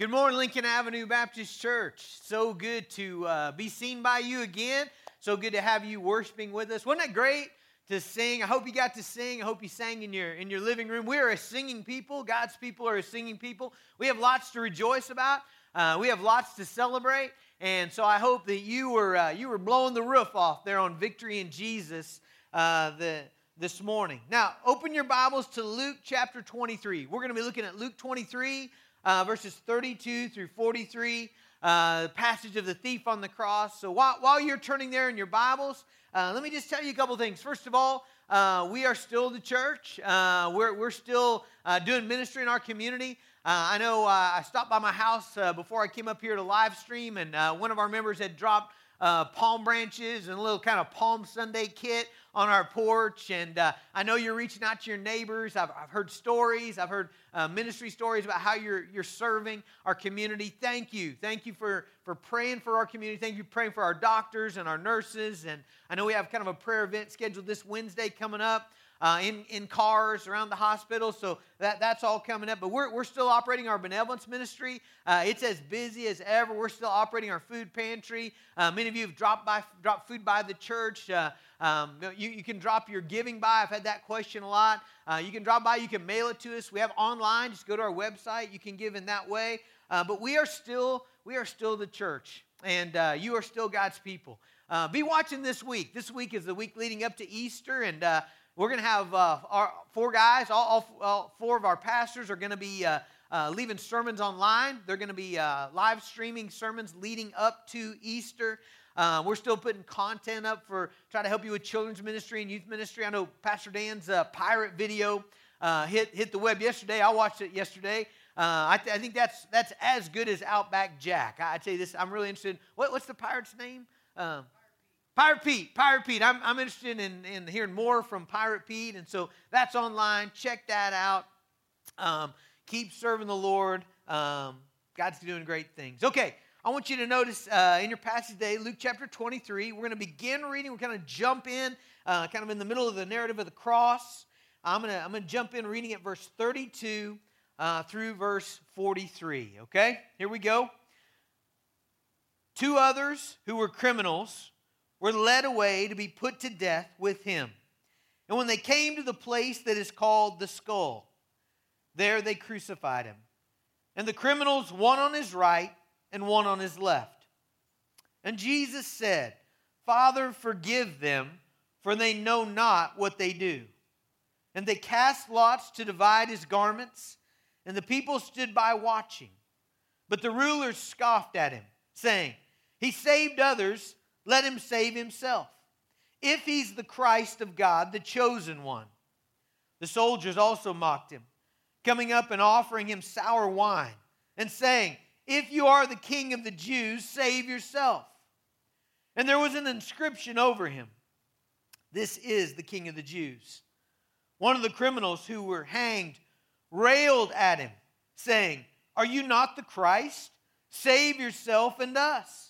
Good morning, Lincoln Avenue Baptist Church. So good to uh, be seen by you again. So good to have you worshiping with us. Wasn't that great to sing? I hope you got to sing. I hope you sang in your in your living room. We are a singing people. God's people are a singing people. We have lots to rejoice about. Uh, we have lots to celebrate, and so I hope that you were uh, you were blowing the roof off there on Victory in Jesus uh, the this morning. Now, open your Bibles to Luke chapter 23. We're going to be looking at Luke 23 uh, verses 32 through 43, uh, passage of the thief on the cross. So while, while you're turning there in your Bibles, uh, let me just tell you a couple things. First of all, uh, we are still the church. Uh, we're, we're still uh, doing ministry in our community. I know I stopped by my house before I came up here to live stream, and one of our members had dropped palm branches and a little kind of Palm Sunday kit on our porch. And uh, I know you're reaching out to your neighbors. I've, I've heard stories, I've heard uh, ministry stories about how you're, you're serving our community. Thank you. Thank you for, for praying for our community. Thank you for praying for our doctors and our nurses. And I know we have kind of a prayer event scheduled this Wednesday coming up uh, in, in cars around the hospital. So that, that's all coming up. But we're, we're still operating our benevolence ministry. Uh, it's as busy as ever. We're still operating our food pantry. Uh, many of you have dropped, by, dropped food by the church. Uh, um, you, you can drop your giving by. I've had that question a lot. Uh, you can drop by. You can mail it to us. We have online. Just go to our website. You can give in that way. Uh, but we are still we are still the church, and you are still God's people. Uh, be watching this week. This week is the week leading up to Easter, and uh, we're going to have uh, our four guys, all, all, all, four of our pastors are going to be uh, uh, leaving sermons online. They're going to be uh, live streaming sermons leading up to Easter. Uh, we're still putting content up for try to help you with children's ministry and youth ministry. I know Pastor Dan's uh, pirate video hit hit the web yesterday. I watched it yesterday. I, th- I, think that's that's as good as Outback Jack. I, I tell you this, I'm really interested. What, what's the pirate's name? Pirate Pete, Pirate Pete. I'm, I'm interested in, in hearing more from Pirate Pete. And so that's online. Check that out. Um, keep serving the Lord. Um, God's doing great things. Okay, I want you to notice uh, in your passage today, Luke chapter 23. We're going to begin reading. We're going to jump in, uh, kind of in the middle of the narrative of the cross. I'm going to I'm going to jump in reading at verse 32 uh, through verse 43. Okay, here we go. Two others who were criminals were led away to be put to death with him. And when they came to the place that is called the skull, there they crucified him. And the criminals, one on his right and one on his left. And Jesus said, Father, forgive them, for they know not what they do. And they cast lots to divide his garments, and the people stood by watching. But the rulers scoffed at him, saying, He saved others let him save himself. If he's the Christ of God, the chosen one. The soldiers also mocked him, coming up and offering him sour wine, and saying, If you are the king of the Jews, save yourself. And there was an inscription over him This is the king of the Jews. One of the criminals who were hanged railed at him, saying, Are you not the Christ? Save yourself and us.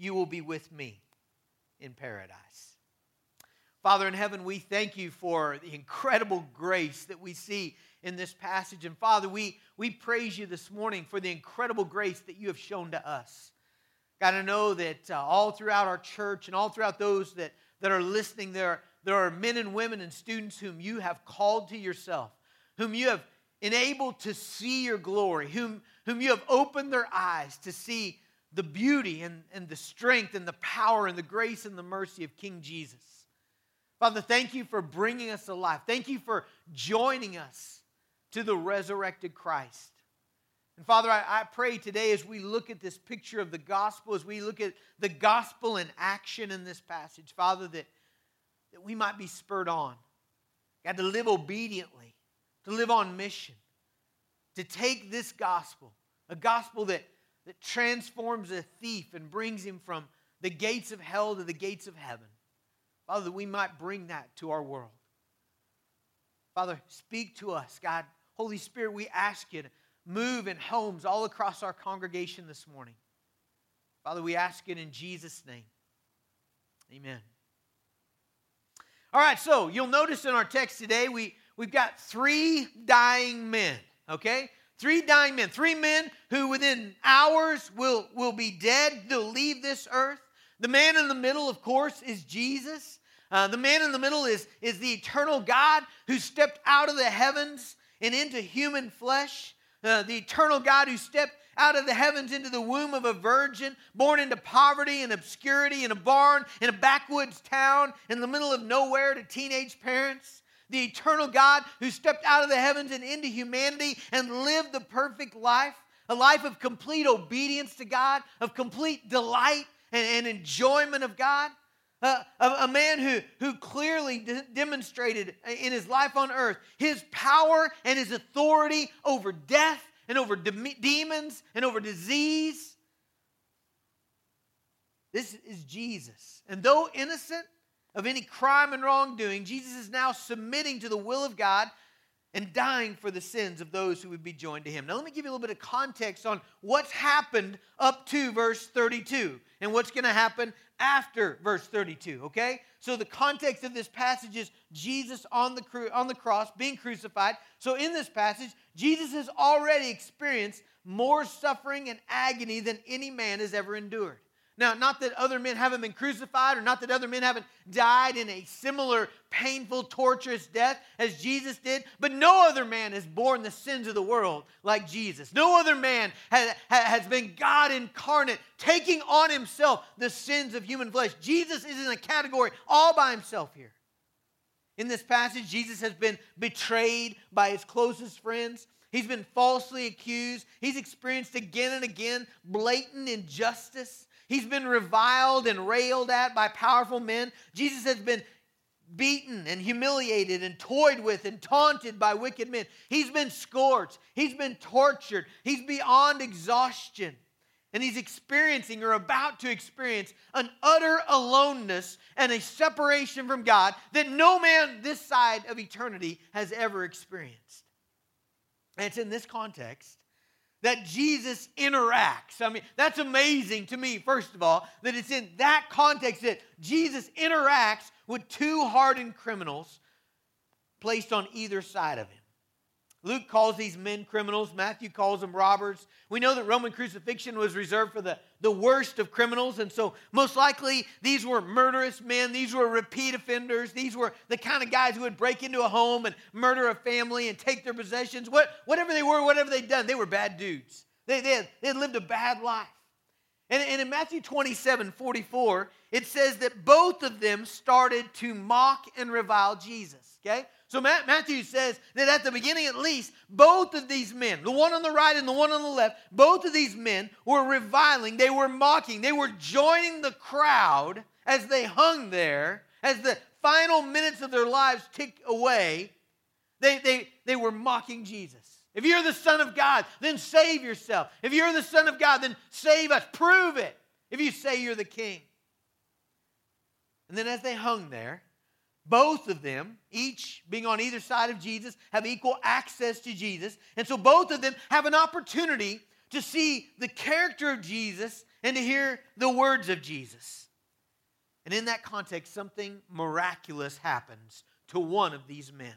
you will be with me in paradise. Father in heaven, we thank you for the incredible grace that we see in this passage. And Father, we, we praise you this morning for the incredible grace that you have shown to us. God, I know that uh, all throughout our church and all throughout those that, that are listening, there, there are men and women and students whom you have called to yourself, whom you have enabled to see your glory, whom, whom you have opened their eyes to see the beauty and, and the strength and the power and the grace and the mercy of King Jesus. Father, thank you for bringing us to life. Thank you for joining us to the resurrected Christ. And Father, I, I, pray today as we look at this picture of the gospel, as we look at the gospel in action in this passage, Father, that, that we might be spurred on. God, to live obediently, to live on mission, to take this gospel, a gospel that that transforms a thief and brings him from the gates of hell to the gates of heaven. Father, that we might bring that to our world. Father, speak to us, God. Holy Spirit, we ask you to move in homes all across our congregation this morning. Father, we ask it in Jesus' name. Amen. All right, so you'll notice in our text today, we, we've got three dying men, okay? Three dying men, three men who within hours will, will be dead. They'll leave this earth. The man in the middle, of course, is Jesus. Uh, the man in the middle is, is the eternal God who stepped out of the heavens and into human flesh. Uh, the eternal God who stepped out of the heavens into the womb of a virgin, born into poverty and obscurity in a barn, in a backwoods town, in the middle of nowhere to teenage parents. The eternal God who stepped out of the heavens and into humanity and lived the perfect life, a life of complete obedience to God, of complete delight and, and enjoyment of God. Uh, a, a, man who, who clearly de- demonstrated in his life on earth his power and his authority over death and over de- demons and over disease. This is Jesus. And though innocent of any crime and wrongdoing, Jesus is now submitting to the will of God and dying for the sins of those who would be joined to him. Now, let me give you a little bit of context on what's happened up to verse 32 and what's going to happen after verse 32, okay? So, the context of this passage is Jesus on the, cru- on the cross being crucified. So, in this passage, Jesus has already experienced more suffering and agony than any man has ever endured. Now, not that other men haven't been crucified or not that other men haven't died in a similar painful, torturous death as Jesus did, but no other man has borne the sins of the world like Jesus. No other man has, been God incarnate, taking on himself the sins of human flesh. Jesus is in a category all by himself here. In this passage, Jesus has been betrayed by his closest friends. He's been falsely accused. He's experienced again and again blatant injustice. He's been reviled and railed at by powerful men. Jesus has been beaten and humiliated and toyed with and taunted by wicked men. He's been scorched. He's been tortured. He's beyond exhaustion. And he's experiencing or about to experience an utter aloneness and a separation from God that no man this side of eternity has ever experienced. And it's in this context that Jesus interacts. I mean, that's amazing to me, first of all, that it's in that context that Jesus interacts with two hardened criminals placed on either side of him. Luke calls these men criminals. Matthew calls them robbers. We know that Roman crucifixion was reserved for the, the worst of criminals. And so, most likely, these were murderous men. These were repeat offenders. These were the kind of guys who would break into a home and murder a family and take their possessions. What, whatever they were, whatever they'd done, they were bad dudes. They, they, had, they had lived a bad life. And, and in Matthew 27 44, it says that both of them started to mock and revile Jesus. Okay? So Matthew says that at the beginning, at least, both of these men, the one on the right and the one on the left, both of these men were reviling, they were mocking, they were joining the crowd as they hung there, as the final minutes of their lives ticked away. They, they, they were mocking Jesus. If you're the Son of God, then save yourself. If you're the Son of God, then save us. Prove it if you say you're the King. And then as they hung there, both of them, each being on either side of Jesus, have equal access to Jesus. And so both of them have an opportunity to see the character of Jesus and to hear the words of Jesus. And in that context, something miraculous happens to one of these men.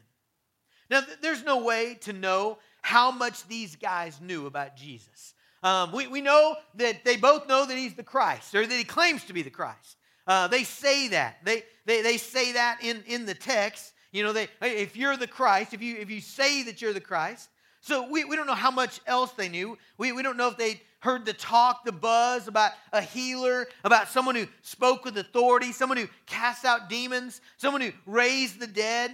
Now, there's no way to know how much these guys knew about Jesus. Um, we, we know that they both know that he's the Christ, or that he claims to be the Christ. Uh, they say that. They, they, they say that in, in the text. You know, they, if you're the Christ, if you, if you say that you're the Christ. So we, we don't know how much else they knew. We, we don't know if they heard the talk, the buzz about a healer, about someone who spoke with authority, someone who cast out demons, someone who raised the dead.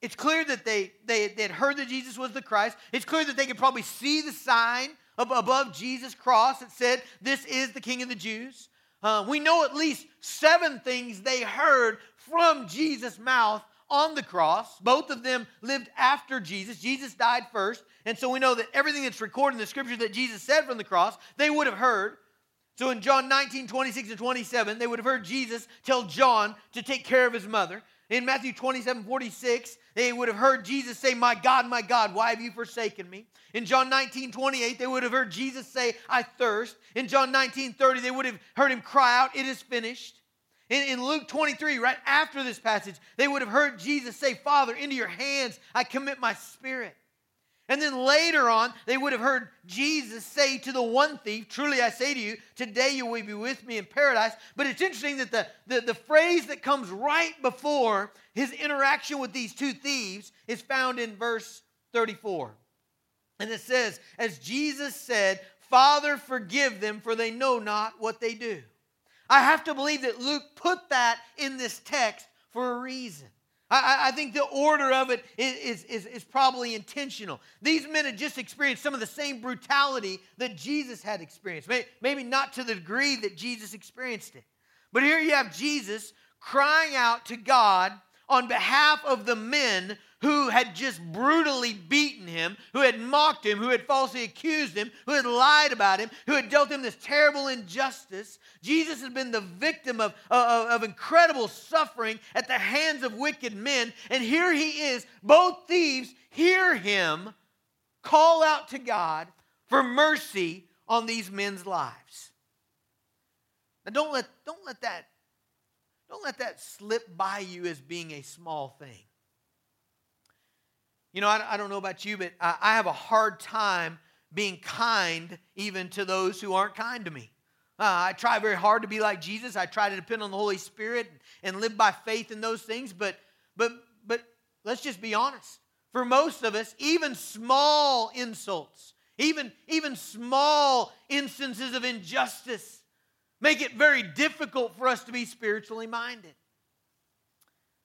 It's clear that they, they, they had heard that Jesus was the Christ. It's clear that they could probably see the sign above Jesus' cross that said, This is the King of the Jews. Uh, we know at least seven things they heard from Jesus' mouth on the cross. Both of them lived after Jesus. Jesus died first. And so we know that everything that's recorded in the scripture that Jesus said from the cross, they would have heard. So in John 19, 26 and 27, they would have heard Jesus tell John to take care of his mother. In Matthew 27, 46, they would have heard Jesus say, My God, my God, why have you forsaken me? In John 19, 28, they would have heard Jesus say, I thirst. In John 19, 30, they would have heard him cry out, It is finished. In, in Luke 23, right after this passage, they would have heard Jesus say, Father, into your hands I commit my spirit. And then later on, they would have heard Jesus say to the one thief, Truly I say to you, today you will be with me in paradise. But it's interesting that the, the, the, phrase that comes right before his interaction with these two thieves is found in verse 34. And it says, As Jesus said, Father, forgive them, for they know not what they do. I have to believe that Luke put that in this text for a reason. I, I, think the order of it is, is, is probably intentional. These men had just experienced some of the same brutality that Jesus had experienced. Maybe not to the degree that Jesus experienced it. But here you have Jesus crying out to God on behalf of the men who had just brutally beaten him, who had mocked him, who had falsely accused him, who had lied about him, who had dealt him this terrible injustice. Jesus had been the victim of, of, of incredible suffering at the hands of wicked men. And here he is. Both thieves hear him call out to God for mercy on these men's lives. Now don't let, don't let that don't let that slip by you as being a small thing. You know, I, don't know about you, but I, I, have a hard time being kind even to those who aren't kind to me. Uh, I try very hard to be like Jesus. I try to depend on the Holy Spirit and live by faith in those things. But, but, but let's just be honest. For most of us, even small insults, even, even small instances of injustice, make it very difficult for us to be spiritually minded.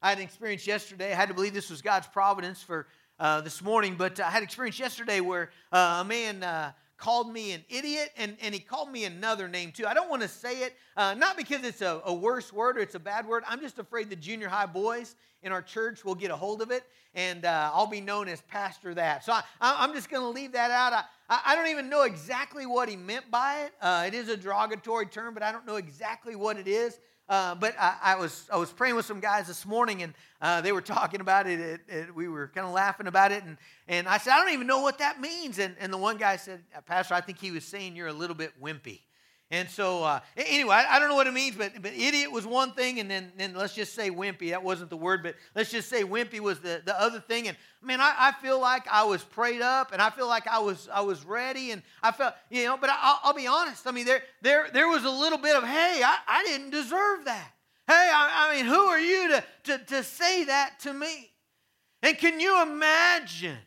I had an experience yesterday. I had to believe this was God's providence for uh, this morning, but I had experience yesterday where uh, a man uh, called me an idiot, and, and he called me another name too. I don't want to say it, uh, not because it's a, a worse word or it's a bad word. I'm just afraid the junior high boys in our church will get a hold of it, and uh, I'll be known as Pastor That. So I, am just going to leave that out. I, I, don't even know exactly what he meant by it. Uh, it is a derogatory term, but I don't know exactly what it is. Uh, but I, I, was I was praying with some guys this morning, and uh, they were talking about it, it, it we were kind of laughing about it, and, and I said, I don't even know what that means. And, and the one guy said, Pastor, I think he was saying you're a little bit wimpy. And so, uh, anyway, I, I, don't know what it means, but, but idiot was one thing, and then, then let's just say wimpy. That wasn't the word, but let's just say wimpy was the, the other thing. And man, I, I feel like I was prayed up, and I feel like I was I was ready, and I felt you know. But I, will be honest. I mean, there there there was a little bit of hey, I, I didn't deserve that. Hey, I, I mean, who are you to, to to say that to me? And can you imagine?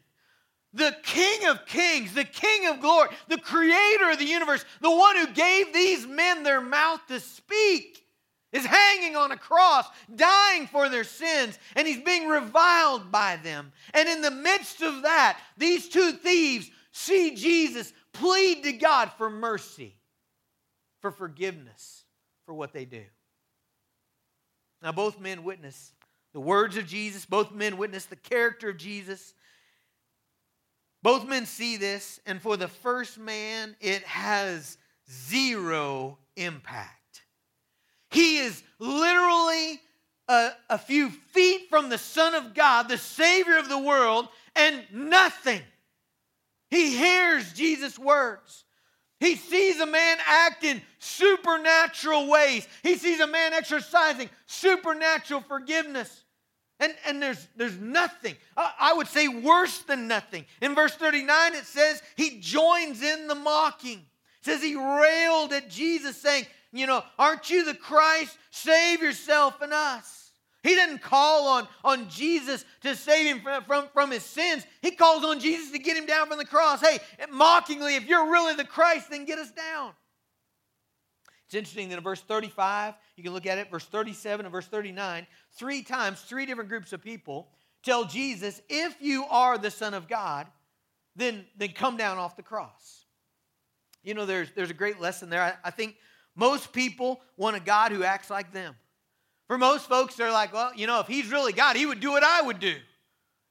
The King of Kings, the King of Glory, the Creator of the universe, the one who gave these men their mouth to speak, is hanging on a cross, dying for their sins, and he's being reviled by them. And in the midst of that, these two thieves see Jesus plead to God for mercy, for forgiveness for what they do. Now, both men witness the words of Jesus, both men witness the character of Jesus. Both men see this, and for the first man, it has zero impact. He is literally a, a, few feet from the Son of God, the Savior of the world, and nothing. He hears Jesus' words. He sees a man act in supernatural ways. He sees a man exercising supernatural forgiveness. And, and there's, there's nothing. I, would say worse than nothing. In verse 39, it says he joins in the mocking. It says he railed at Jesus, saying, You know, aren't you the Christ? Save yourself and us. He didn't call on, on Jesus to save him from, from, from his sins. He calls on Jesus to get him down from the cross. Hey, mockingly, if you're really the Christ, then get us down. It's interesting that in verse 35, you can look at it, verse 37 and verse 39, three times, three different groups of people tell Jesus, if you are the Son of God, then, then come down off the cross. You know, there's, there's a great lesson there. I, I think most people want a God who acts like them. For most folks, they're like, well, you know, if he's really God, he would do what I would do.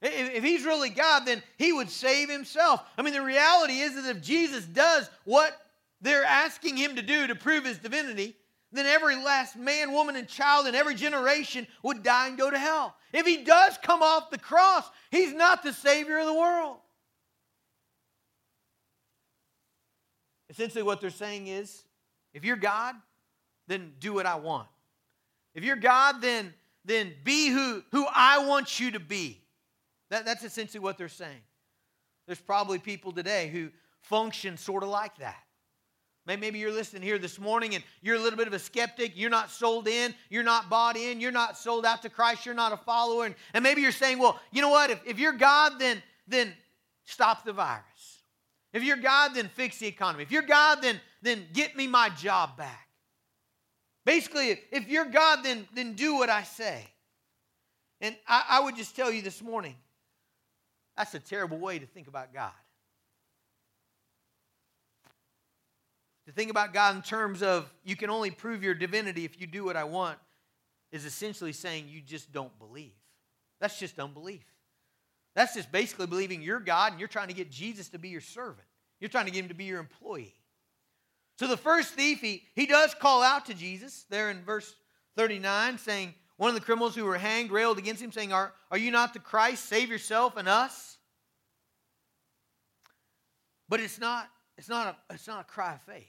If he's really God, then he would save himself. I mean, the reality is that if Jesus does what they're asking him to do to prove his divinity, then every last man, woman, and child in every generation would die and go to hell. If he does come off the cross, he's not the Savior of the world. Essentially, what they're saying is if you're God, then do what I want. If you're God, then, then be who, who I want you to be. That, that's essentially what they're saying. There's probably people today who function sort of like that. Maybe you're listening here this morning and you're a little bit of a skeptic. You're not sold in. You're not bought in. You're not sold out to Christ. You're not a follower. And, and maybe you're saying, well, you know what? If, if you're God, then, then stop the virus. If you're God, then fix the economy. If you're God, then, then get me my job back. Basically, if you're God, then, then do what I say. And I, I would just tell you this morning that's a terrible way to think about God. To think about God in terms of you can only prove your divinity if you do what I want is essentially saying you just don't believe. That's just unbelief. That's just basically believing you're God and you're trying to get Jesus to be your servant. You're trying to get him to be your employee. So the first thief, he, he does call out to Jesus there in verse 39, saying, One of the criminals who were hanged railed against him, saying, Are, are you not the Christ? Save yourself and us. But it's not, it's not a, it's not a cry of faith.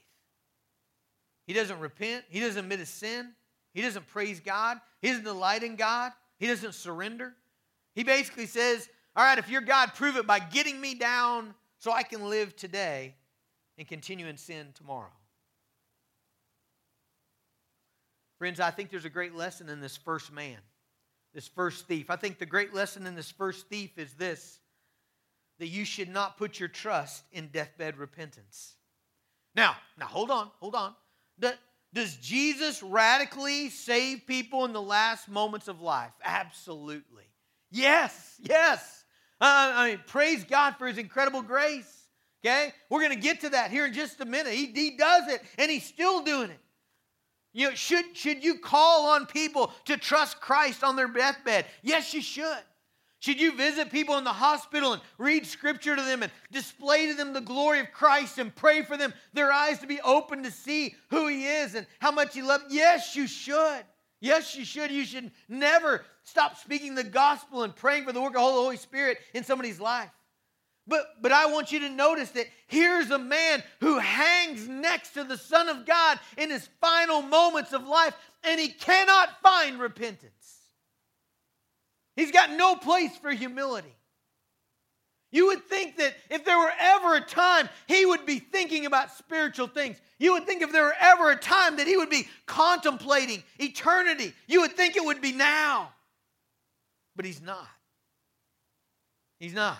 He doesn't repent. He doesn't admit his sin. He doesn't praise God. He doesn't delight in God. He doesn't surrender. He basically says, All right, if you're God, prove it by getting me down so I can live today and continue in sin tomorrow. Friends, I think there's a great lesson in this first man, this first thief. I think the great lesson in this first thief is this that you should not put your trust in deathbed repentance. Now, now hold on, hold on. Does Jesus radically save people in the last moments of life? Absolutely. Yes, yes. I mean, praise God for his incredible grace. Okay? We're going to get to that here in just a minute. He, he does it, and he's still doing it. You know, should, should you call on people to trust Christ on their deathbed? Yes, you should. Should you visit people in the hospital and read scripture to them and display to them the glory of Christ and pray for them, their eyes to be open to see who He is and how much He loves? Yes, you should. Yes, you should. You should never stop speaking the gospel and praying for the work of the Holy Spirit in somebody's life. But, but I want you to notice that here's a man who hangs next to the Son of God in his final moments of life, and he cannot find repentance. He's got no place for humility. You would think that if there were ever a time he would be thinking about spiritual things, you would think if there were ever a time that he would be contemplating eternity, you would think it would be now. But he's not. He's not.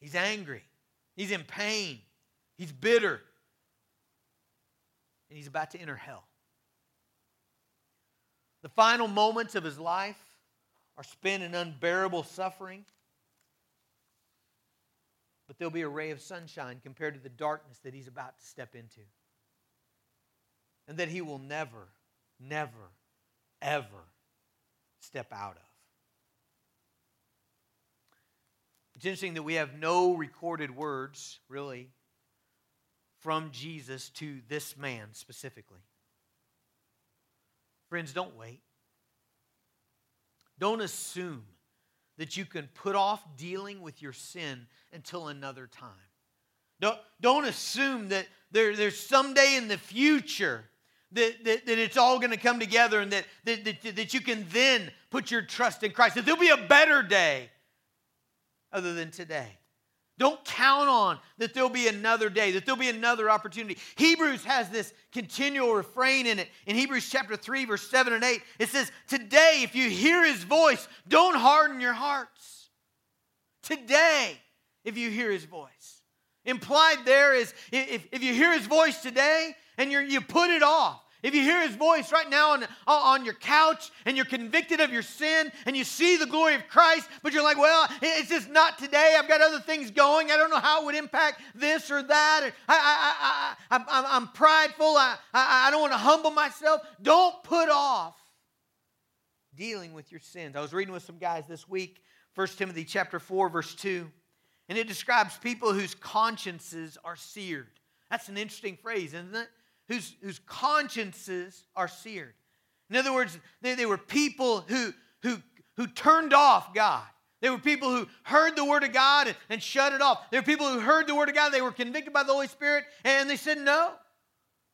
He's angry. He's in pain. He's bitter. And he's about to enter hell. The final moments of his life are spent in unbearable suffering. But there'll be a ray of sunshine compared to the darkness that he's about to step into. And that he will never, never, ever step out of. It's interesting that we have no recorded words, really, from Jesus to this man specifically. Friends, don't wait. Don't assume that you can put off dealing with your sin until another time. Don't, don't assume that there, there's someday in the future that, that, that it's all going to come together and that, that, that, that you can then put your trust in Christ, that there'll be a better day other than today. Don't count on that there'll be another day, that there'll be another opportunity. Hebrews has this continual refrain in it. In Hebrews chapter 3, verse 7 and 8, it says, Today, if you hear his voice, don't harden your hearts. Today, if you hear his voice. Implied there is if, if you hear his voice today and you you put it off, if you hear his voice right now on, on your couch and you're convicted of your sin and you see the glory of Christ, but you're like, well, it's just not today. I've got other things going. I don't know how it would impact this or that. I, I, I, I, am prideful. I, I, I don't want to humble myself. Don't put off dealing with your sins. I was reading with some guys this week, 1 Timothy chapter 4, verse 2, and it describes people whose consciences are seared. That's an interesting phrase, isn't it? Whose, whose consciences are seared. In other words, they, they were people who, who, who turned off God. They were people who heard the Word of God and, and shut it off. They were people who heard the Word of God, they were convicted by the Holy Spirit, and they said no.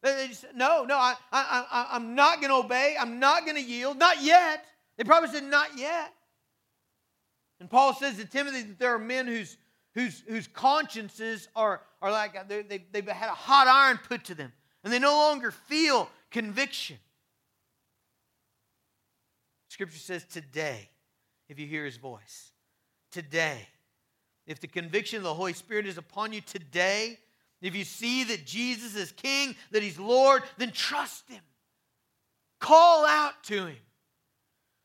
They just said, no, no, I, I, I, I'm not going to obey. I'm not going to yield. Not yet. They probably said, not yet. And Paul says to Timothy that there are men whose, whose, whose consciences are, are like they, they've had a hot iron put to them, and they no longer feel conviction. Scripture says, today, if you hear his voice, today, if the conviction of the Holy Spirit is upon you today, if you see that Jesus is King, that He's Lord, then trust Him. Call out to Him.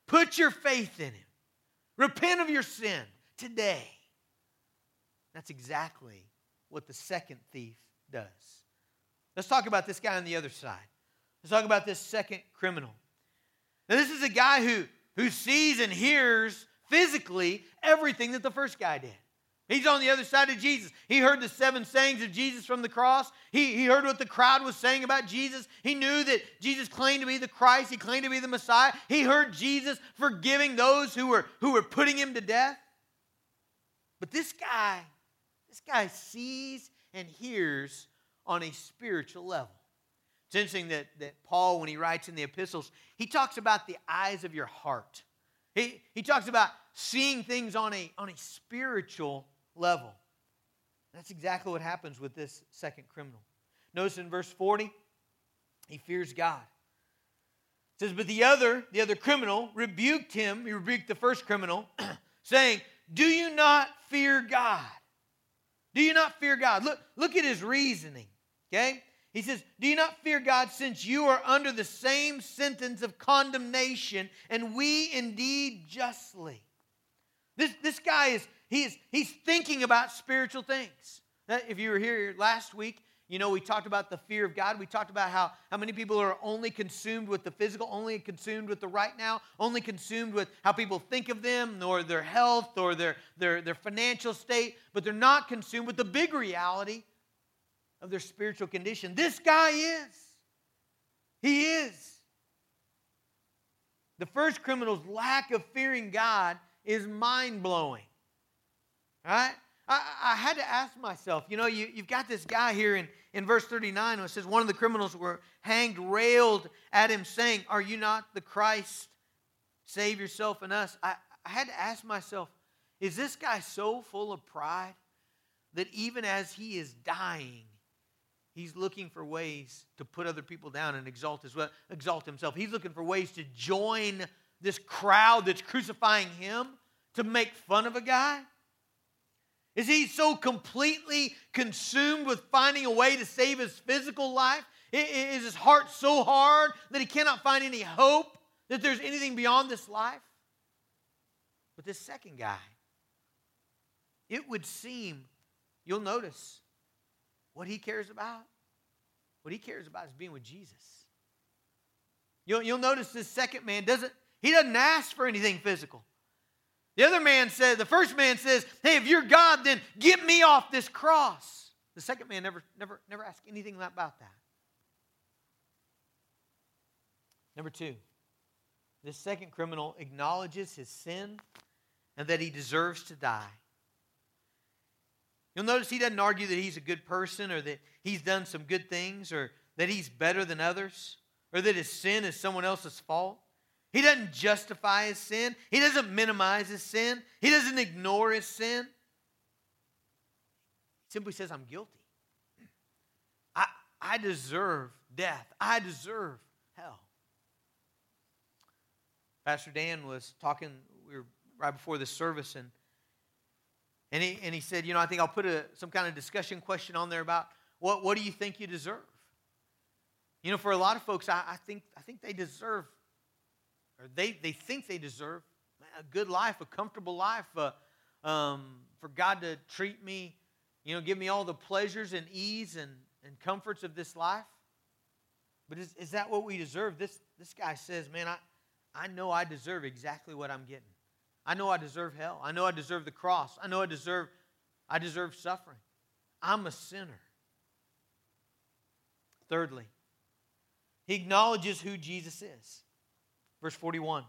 Put your faith in Him. Repent of your sin today. That's exactly what the second thief does. Let's talk about this guy on the other side. Let's talk about this second criminal. Now, this is a guy who, who sees and hears physically everything that the first guy did. He's on the other side of Jesus. He heard the seven sayings of Jesus from the cross. He, he heard what the crowd was saying about Jesus. He knew that Jesus claimed to be the Christ. He claimed to be the Messiah. He heard Jesus forgiving those who were, who were putting him to death. But this guy, this guy sees and hears on a spiritual level. It's interesting that, that Paul, when he writes in the epistles, he talks about the eyes of your heart. He, he talks about seeing things on a, on a spiritual level. That's exactly what happens with this second criminal. Notice in verse 40, he fears God. It says, But the other, the other criminal, rebuked him, he rebuked the first criminal, saying, Do you not fear God? Do you not fear God? Look, look at his reasoning. Okay? He says, Do you not fear God since you are under the same sentence of condemnation, and we indeed justly? This, this guy is he is, he's thinking about spiritual things. Uh, if you were here last week, you know, we talked about the fear of God. We talked about how, how many people are only consumed with the physical, only consumed with the right now, only consumed with how people think of them, or their health, or their, their, their financial state, but they're not consumed with the big reality of their spiritual condition. This guy is. He is. The first criminal's lack of fearing God is mind blowing. Right? I, I had to ask myself, you know, you, you've got this guy here in, in verse 39 who says, One of the criminals were hanged, railed at him, saying, Are you not the Christ? Save yourself and us. I, I had to ask myself, is this guy so full of pride that even as he is dying, he's looking for ways to put other people down and exalt well, exalt himself. He's looking for ways to join this crowd that's crucifying him to make fun of a guy. Is he so completely consumed with finding a way to save his physical life? Is his heart so hard that he cannot find any hope that there's anything beyond this life? But this second guy, it would seem, you'll notice, what he cares about. What he cares about is being with Jesus. You'll, you'll notice this second man doesn't, he doesn't ask for anything physical. The other man said, the first man says, Hey, if you're God, then get me off this cross. The second man never, never, never asked anything about that. Number two, this second criminal acknowledges his sin and that he deserves to die. You'll notice he doesn't argue that he's a good person or that he's done some good things or that he's better than others or that his sin is someone else's fault. He doesn't justify his sin. He doesn't minimize his sin. He doesn't ignore his sin. He simply says, I'm guilty. I, I deserve death. I deserve hell. Pastor Dan was talking, we were right before the service, and, and, he, and he said, You know, I think I'll put a, some kind of discussion question on there about what, what do you think you deserve? You know, for a lot of folks, I, I, think, I think they deserve or they, they think they deserve a good life, a comfortable life, uh, um, for God to treat me, you know, give me all the pleasures and ease and, and comforts of this life. But is, is that what we deserve? This, this guy says, man, I, I know I deserve exactly what I'm getting. I know I deserve hell. I know I deserve the cross. I know I deserve I deserve suffering. I'm a sinner. Thirdly, he acknowledges who Jesus is. Verse 41.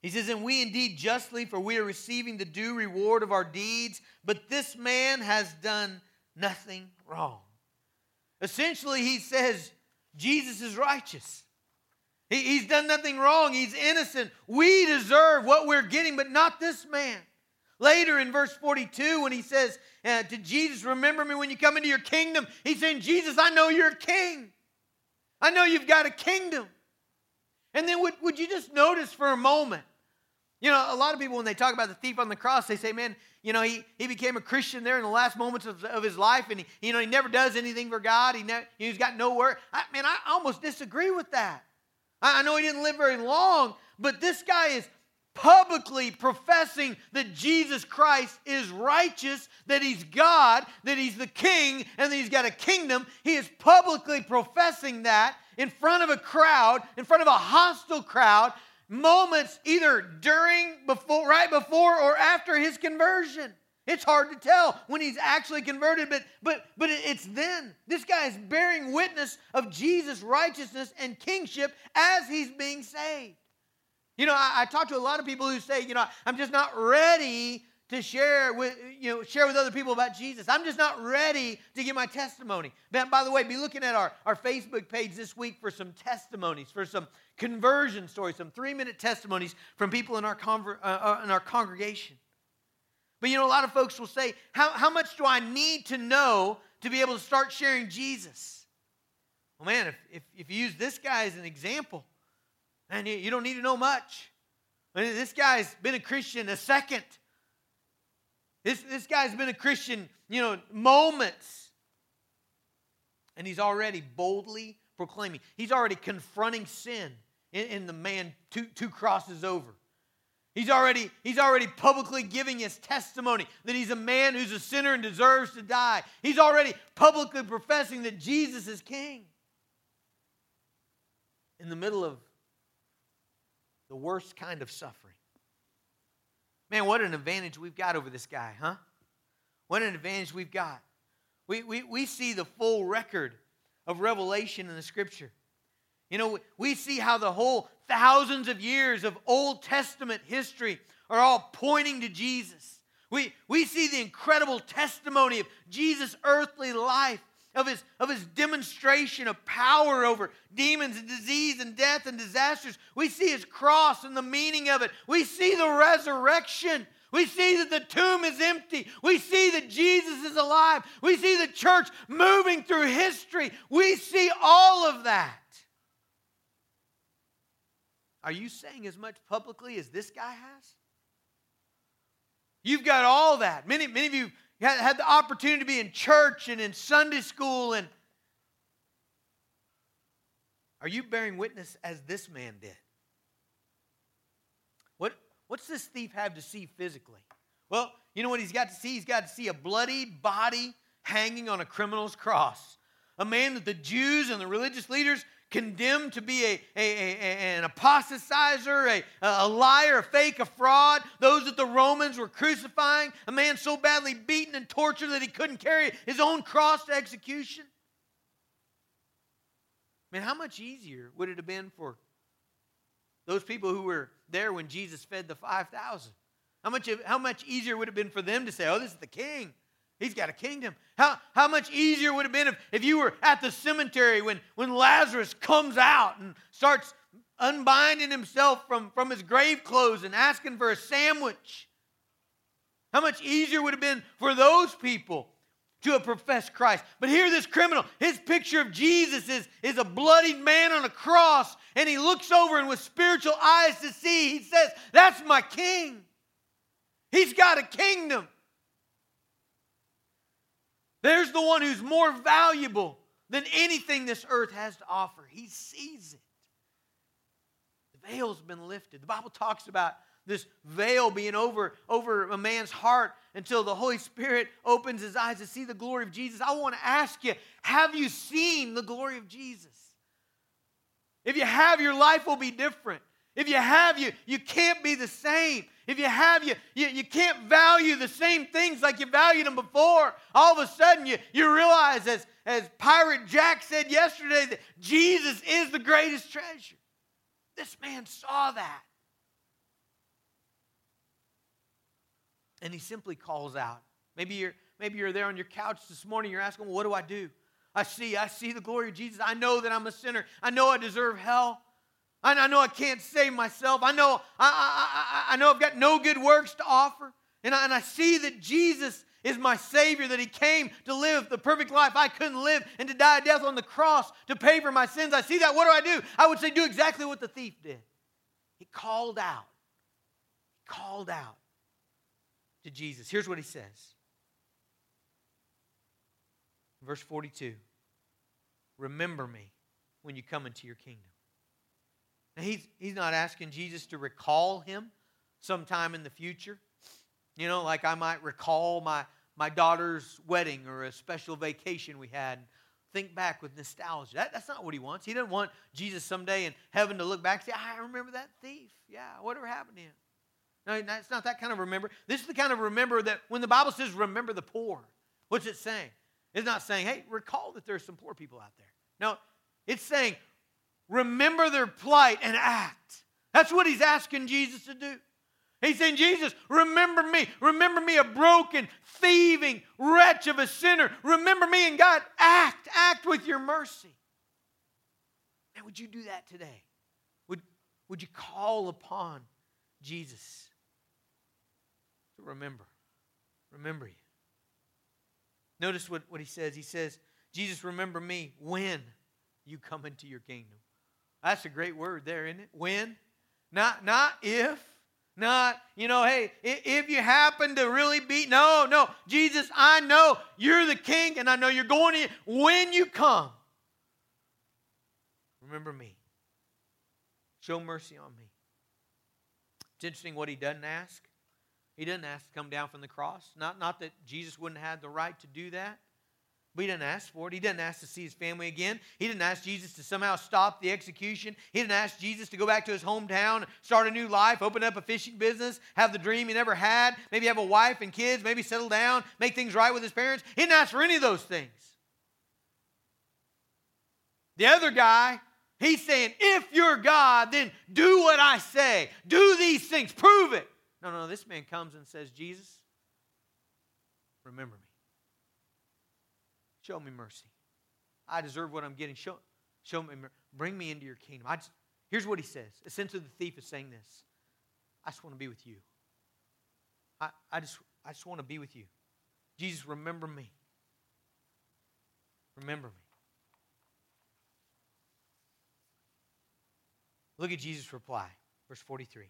He says, And we indeed justly, for we are receiving the due reward of our deeds, but this man has done nothing wrong. Essentially, he says, Jesus is righteous. He, he's done nothing wrong. He's innocent. We deserve what we're getting, but not this man. Later in verse 42, when he says uh, to Jesus, Remember me when you come into your kingdom, he's saying, Jesus, I know you're a king. I know you've got a kingdom. And then would, would you just notice for a moment? You know, a lot of people, when they talk about the thief on the cross, they say, man, you know, he, he became a Christian there in the last moments of, of his life, and he, you know, he never does anything for God. He never, he's got no work. I mean, I almost disagree with that. I, know he didn't live very long, but this guy is publicly professing that Jesus Christ is righteous, that he's God, that he's the king, and that he's got a kingdom. He is publicly professing that in front of a crowd, in front of a hostile crowd, moments either during, before, right before, or after his conversion. It's hard to tell when he's actually converted, but but but it's then. This guy is bearing witness of Jesus' righteousness and kingship as he's being saved. You know, I, I talk to a lot of people who say, you know, I'm just not ready to share with you know share with other people about jesus i'm just not ready to give my testimony but by the way be looking at our, our facebook page this week for some testimonies for some conversion stories some three minute testimonies from people in our, conver- uh, uh, in our congregation but you know a lot of folks will say how, how much do i need to know to be able to start sharing jesus well man if, if, if you use this guy as an example and you don't need to know much. This guy's been a Christian a second. This, this guy's been a Christian, you know, moments. And he's already boldly proclaiming. He's already confronting sin in, in the man two, two crosses over. He's already, he's already publicly giving his testimony that he's a man who's a sinner and deserves to die. He's already publicly professing that Jesus is king. In the middle of the worst kind of suffering. Man, what an advantage we've got over this guy, huh? What an advantage we've got. We, we, we see the full record of revelation in the scripture. You know, we see how the whole thousands of years of Old Testament history are all pointing to Jesus. We, we see the incredible testimony of Jesus' earthly life of his, of his demonstration of power over demons and disease and death and disasters. We see his cross and the meaning of it. We see the resurrection. We see that the tomb is empty. We see that Jesus is alive. We see the church moving through history. We see all of that. Are you saying as much publicly as this guy has? You've got all that. Many, many of you had, the opportunity to be in church and in Sunday school and are you bearing witness as this man did? What, what's this thief have to see physically? Well, you know what he's got to see? He's got to see a bloody body hanging on a criminal's cross. A man that the Jews and the religious leaders condemned to be a, a, a, an apostatizer, a, a liar, a fake, a fraud, those that the Romans were crucifying, a man so badly beaten and tortured that he couldn't carry his own cross to execution. I mean, how much easier would it have been for those people who were there when Jesus fed the 5,000? How much, how much easier would it have been for them to say, oh, this is the king? He's got a kingdom. How, how much easier would it have been if, if you were at the cemetery when, when Lazarus comes out and starts unbinding himself from, from his grave clothes and asking for a sandwich? How much easier would it have been for those people to have professed Christ? But here, this criminal, his picture of Jesus is, is a bloodied man on a cross, and he looks over and with spiritual eyes to see, he says, That's my king. He's got a kingdom. There's the one who's more valuable than anything this earth has to offer. He sees it. The veil's been lifted. The Bible talks about this veil being over, over a man's heart until the Holy Spirit opens his eyes to see the glory of Jesus. I want to ask you have you seen the glory of Jesus? If you have, your life will be different. If you have, you, you can't be the same. If you have, you, you, you can't value the same things like you valued them before. All of a sudden, you, you realize, as, as Pirate Jack said yesterday, that Jesus is the greatest treasure. This man saw that. And he simply calls out. Maybe you're, maybe you're there on your couch this morning, you're asking, well, what do I do? I see, I see the glory of Jesus. I know that I'm a sinner. I know I deserve hell. I know I can't save myself. I know I, I, I, know I've got no good works to offer. And I, and I see that Jesus is my Savior, that He came to live the perfect life I couldn't live and to die a death on the cross to pay for my sins. I see that. What do I do? I would say, do exactly what the thief did. He called out. He called out to Jesus. Here's what he says Verse 42 Remember me when you come into your kingdom. Now, he's, he's not asking Jesus to recall him sometime in the future. You know, like I might recall my, my daughter's wedding or a special vacation we had. Think back with nostalgia. That, that's not what he wants. He doesn't want Jesus someday in heaven to look back and say, ah, I remember that thief. Yeah, whatever happened to him? No, it's not that kind of remember. This is the kind of remember that when the Bible says remember the poor, what's it saying? It's not saying, hey, recall that there's some poor people out there. No, it's saying, remember their plight and act. That's what he's asking Jesus to do. He's saying, Jesus, remember me. Remember me, a broken, thieving wretch of a sinner. Remember me, and God, act, act with your mercy. And would you do that today? Would, would you call upon Jesus to remember? Remember you. Notice what, what he says. He says, Jesus, remember me when you come into your kingdom. That's a great word there, isn't it? When? Not, not if. Not, you know, hey, if you happen to really be, no, no. Jesus, I know you're the king and I know you're going to, when you come, remember me. Show mercy on me. It's interesting what he doesn't ask. He doesn't ask to come down from the cross. Not, not that Jesus wouldn't have the right to do that, but he didn't ask for it. He didn't ask to see his family again. He didn't ask Jesus to somehow stop the execution. He didn't ask Jesus to go back to his hometown, start a new life, open up a fishing business, have the dream he never had, maybe have a wife and kids, maybe settle down, make things right with his parents. He didn't ask for any of those things. The other guy, he's saying, if you're God, then do what I say. Do these things. Prove it. No, no, this man comes and says, Jesus, remember me. Show me mercy. I deserve what I'm getting. Show, show me, bring me into your kingdom. I just, here's what he says. Essentially, the thief is saying this I just want to be with you. I, I, just, I just want to be with you. Jesus, remember me. Remember me. Look at Jesus' reply, verse 43.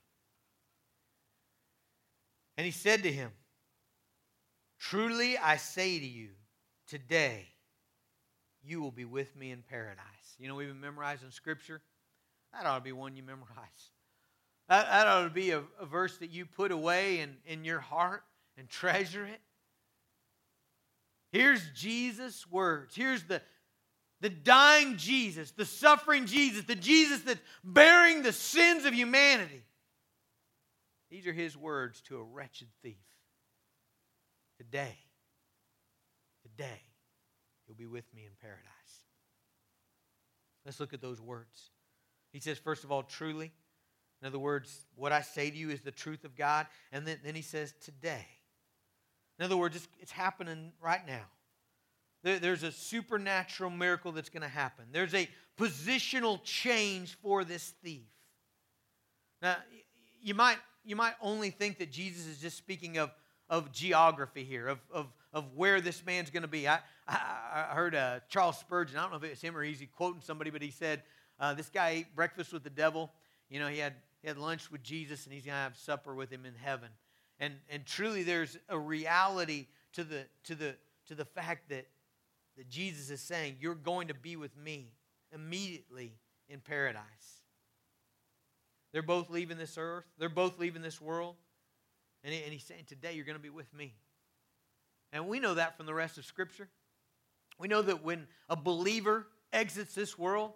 And he said to him, Truly I say to you, today you will be with me in paradise. You know, we've been memorizing scripture. That ought to be one you memorize. That, that ought to be a, a verse that you put away in, in your heart and treasure it. Here's Jesus' words. Here's the, the dying Jesus, the suffering Jesus, the Jesus that's bearing the sins of humanity. These are his words to a wretched thief. Today, today, you'll be with me in paradise. Let's look at those words. He says, first of all, truly. In other words, what I say to you is the truth of God. And then, then he says, today. In other words, it's, it's happening right now. There, there's a supernatural miracle that's going to happen. There's a positional change for this thief. Now, you might you might only think that Jesus is just speaking of, of geography here, of, of, of where this man's going to be. I, I, I heard uh, Charles Spurgeon, I don't know if it was him or he's quoting somebody, but he said, uh, This guy ate breakfast with the devil. You know, he had, he had lunch with Jesus and he's going to have supper with him in heaven. And, and truly, there's a reality to the, to, the, to the fact that, that Jesus is saying, You're going to be with me immediately in paradise. They're both leaving this earth, they're both leaving this world. And, he, and he's saying, Today you're going to be with me. And we know that from the rest of Scripture. We know that when a believer exits this world,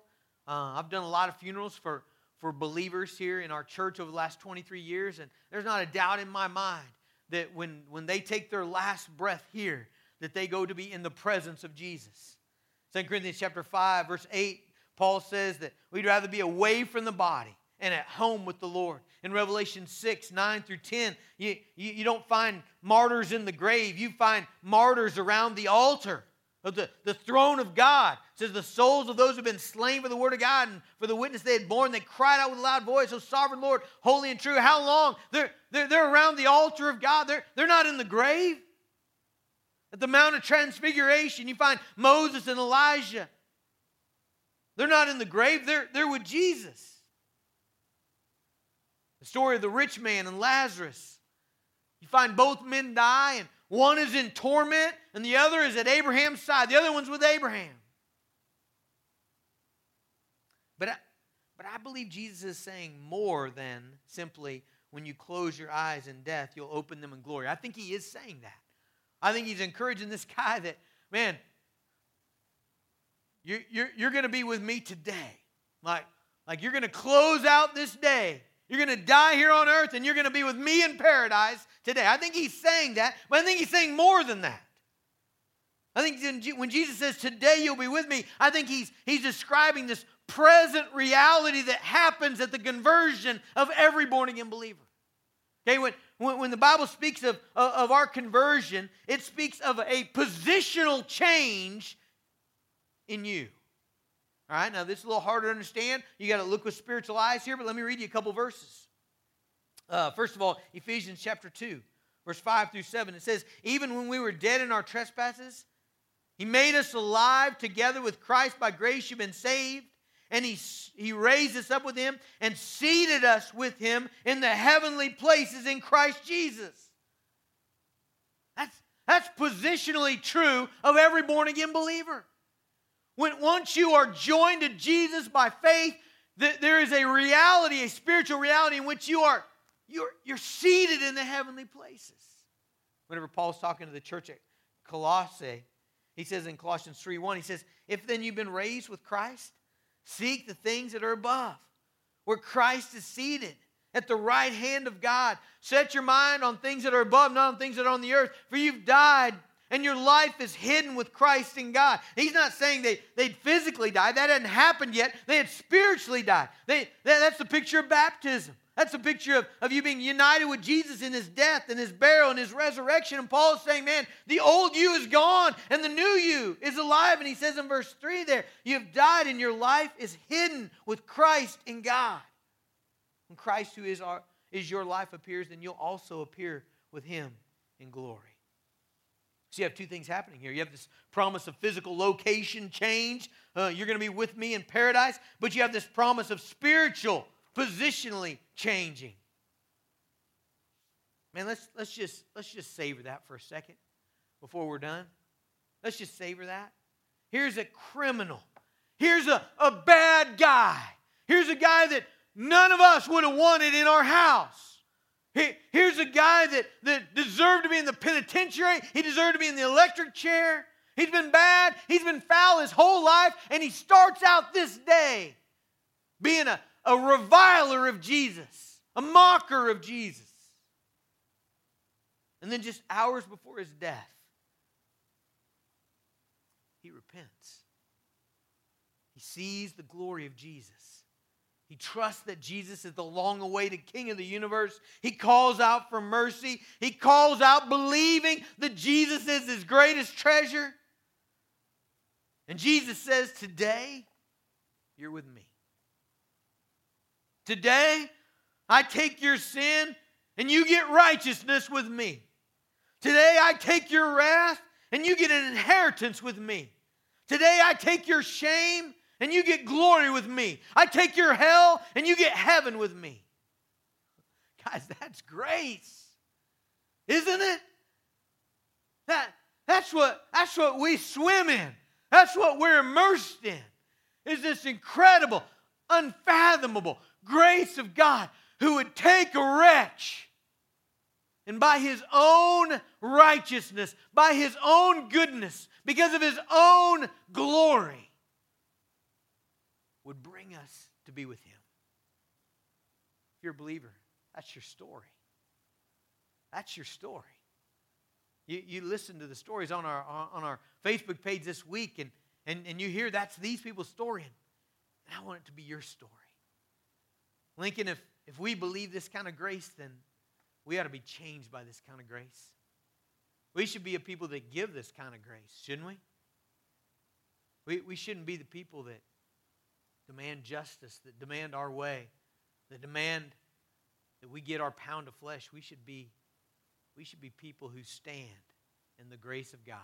Uh, I've done a lot of funerals for, for believers here in our church over the last 23 years, and there's not a doubt in my mind that when, when they take their last breath here, that they go to be in the presence of Jesus. 2 Corinthians chapter 5, verse 8, Paul says that we'd rather be away from the body and at home with the Lord. In Revelation 6, 9 through 10, you, you, don't find martyrs in the grave, you find martyrs around the altar of the, the throne of God. It says, The souls of those who have been slain for the word of God and for the witness they had borne, they cried out with a loud voice, O sovereign Lord, holy and true. How long? They're, they're, they're around the altar of God, they're, they're not in the grave. At the Mount of Transfiguration, you find Moses and Elijah. They're not in the grave, they're, they're with Jesus. The story of the rich man and Lazarus. You find both men die, and one is in torment, and the other is at Abraham's side. The other one's with Abraham. But I, but I believe Jesus is saying more than simply when you close your eyes in death, you'll open them in glory. I think he is saying that. I think he's encouraging this guy that, man, you're, you're, you're going to be with me today. Like, like you're going to close out this day you're going to die here on earth and you're going to be with me in paradise today. I think he's saying that, but I think he's saying more than that. I think when Jesus says, Today you'll be with me, I think he's, he's describing this present reality that happens at the conversion of every born again believer. Okay, when, when, when the Bible speaks of, of our conversion, it speaks of a positional change in you. All right, now this is a little harder to understand. You got to look with spiritual eyes here, but let me read you a couple verses. Uh, first of all, Ephesians chapter 2, verse 5 through 7. It says, Even when we were dead in our trespasses, he made us alive together with Christ. By grace you've been saved. And he, he raised us up with him and seated us with him in the heavenly places in Christ Jesus. That's, that's positionally true of every born again believer. When once you are joined to Jesus by faith, that there is a reality, a spiritual reality in which you are you're, you're seated in the heavenly places. Whenever Paul's talking to the church at Colossae, he says in Colossians 3 1, he says, If then you've been raised with Christ, seek the things that are above, where Christ is seated at the right hand of God. Set your mind on things that are above, not on things that are on the earth, for you've died and your life is hidden with Christ in God. He's not saying they, they'd physically die. That hadn't happened yet. They had spiritually died. They, that, that's the picture of baptism. That's a picture of, of you being united with Jesus in his death and his burial and his resurrection. And Paul is saying, man, the old you is gone and the new you is alive. And he says in verse 3 there, you have died and your life is hidden with Christ in God. When Christ, who is, our, is your life, appears, then you'll also appear with him in glory. So you have two things happening here. You have this promise of physical location change. Uh, you're going to be with me in paradise. But you have this promise of spiritual, positionally changing. Man, let's, let's, just, let's just savor that for a second before we're done. Let's just savor that. Here's a criminal. Here's a, a bad guy. Here's a guy that none of us would have wanted in our house. Here's a guy that, that deserved to be in the penitentiary. He deserved to be in the electric chair. He's been bad. He's been foul his whole life. And he starts out this day being a, a reviler of Jesus, a mocker of Jesus. And then just hours before his death, he repents. He sees the glory of Jesus. He trusts that Jesus is the long awaited King of the universe. He calls out for mercy. He calls out believing that Jesus is his greatest treasure. And Jesus says, Today, you're with me. Today, I take your sin and you get righteousness with me. Today, I take your wrath and you get an inheritance with me. Today, I take your shame and you get glory with me. I take your hell and you get heaven with me. Guys, that's grace. Isn't it? That, that's, what, that's what we swim in. That's what we're immersed in. Is this incredible, unfathomable grace of God who would take a wretch and by his own righteousness, by his own goodness, because of his own glory, would bring us to be with Him. If you're a believer, that's your story. That's your story. You, you listen to the stories on our, on our Facebook page this week, and, and, and you hear that's these people's story, and I want it to be your story. Lincoln, if, if we believe this kind of grace, then we ought to be changed by this kind of grace. We should be a people that give this kind of grace, shouldn't we? We, we shouldn't be the people that demand justice, that demand our way, that demand that we get our pound of flesh. We should be, we should be people who stand in the grace of God,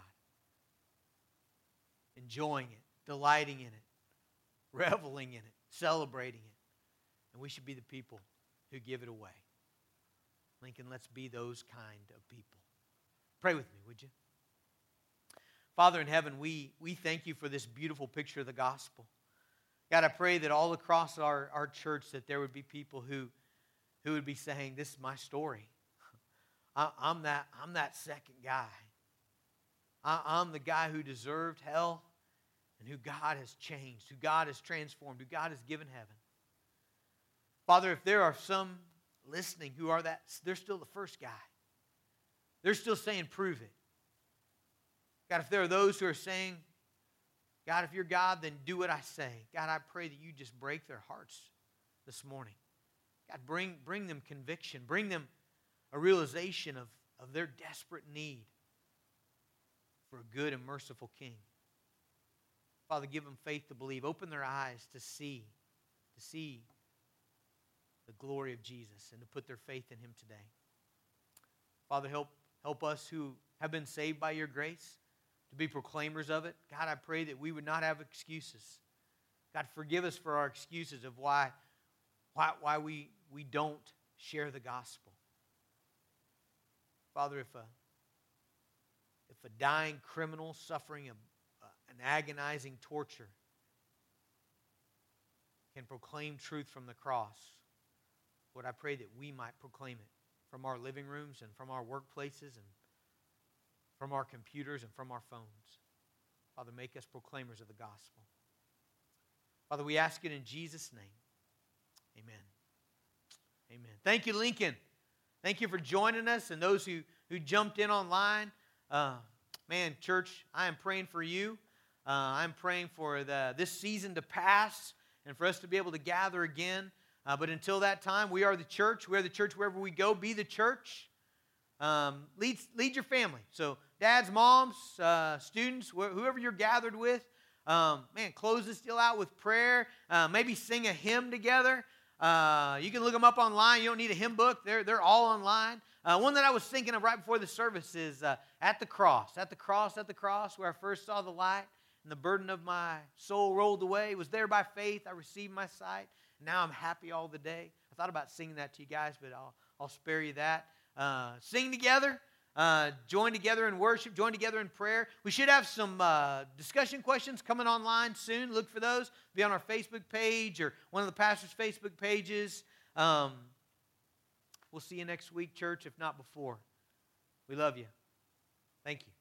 enjoying it, delighting in it, reveling in it, celebrating it. And we should be the people who give it away. Lincoln, let's be those kind of people. Pray with me, would you? Father in heaven, we, we thank you for this beautiful picture of the gospel. God, I pray that all across our, our church that there would be people who, who would be saying, This is my story. I, am that, I'm that second guy. I, I'm the guy who deserved hell and who God has changed, who God has transformed, who God has given heaven. Father, if there are some listening who are that, they're still the first guy. They're still saying, prove it. God, if there are those who are saying, God, if you're God, then do what I say. God, I pray that you just break their hearts this morning. God, bring, bring them conviction, bring them a realization of, of their desperate need for a good and merciful King. Father, give them faith to believe. Open their eyes to see, to see the glory of Jesus and to put their faith in him today. Father, help, help us who have been saved by your grace to be proclaimers of it. God, I pray that we would not have excuses. God, forgive us for our excuses of why, why, why we, we don't share the gospel. Father, if a, if a dying criminal suffering a, an agonizing torture can proclaim truth from the cross, Lord, I pray that we might proclaim it from our living rooms and from our workplaces and from our computers and from our phones. Father, make us proclaimers of the gospel. Father, we ask it in Jesus' name. Amen. Amen. Thank you, Lincoln. Thank you for joining us and those who, who jumped in online. Uh, man, church, I am praying for you. Uh, I'm praying for the, this season to pass and for us to be able to gather again. Uh, but until that time, we are the church. We are the church wherever we go. Be the church. Um, lead, lead your family. So dads, moms, uh, students, wh- whoever you're gathered with, um, man, close this deal out with prayer. Uh, maybe sing a hymn together. Uh, you can look them up online. You don't need a hymn book, they're, they're all online. Uh, one that I was thinking of right before the service is uh, At the Cross. At the Cross, at the Cross, where I first saw the light and the burden of my soul rolled away. It was there by faith. I received my sight. Now I'm happy all the day. I thought about singing that to you guys, but I'll, I'll spare you that. Uh, sing together. Uh, join together in worship, join together in prayer. We should have some uh, discussion questions coming online soon. Look for those. Be on our Facebook page or one of the pastor's Facebook pages. Um, we'll see you next week, church, if not before. We love you. Thank you.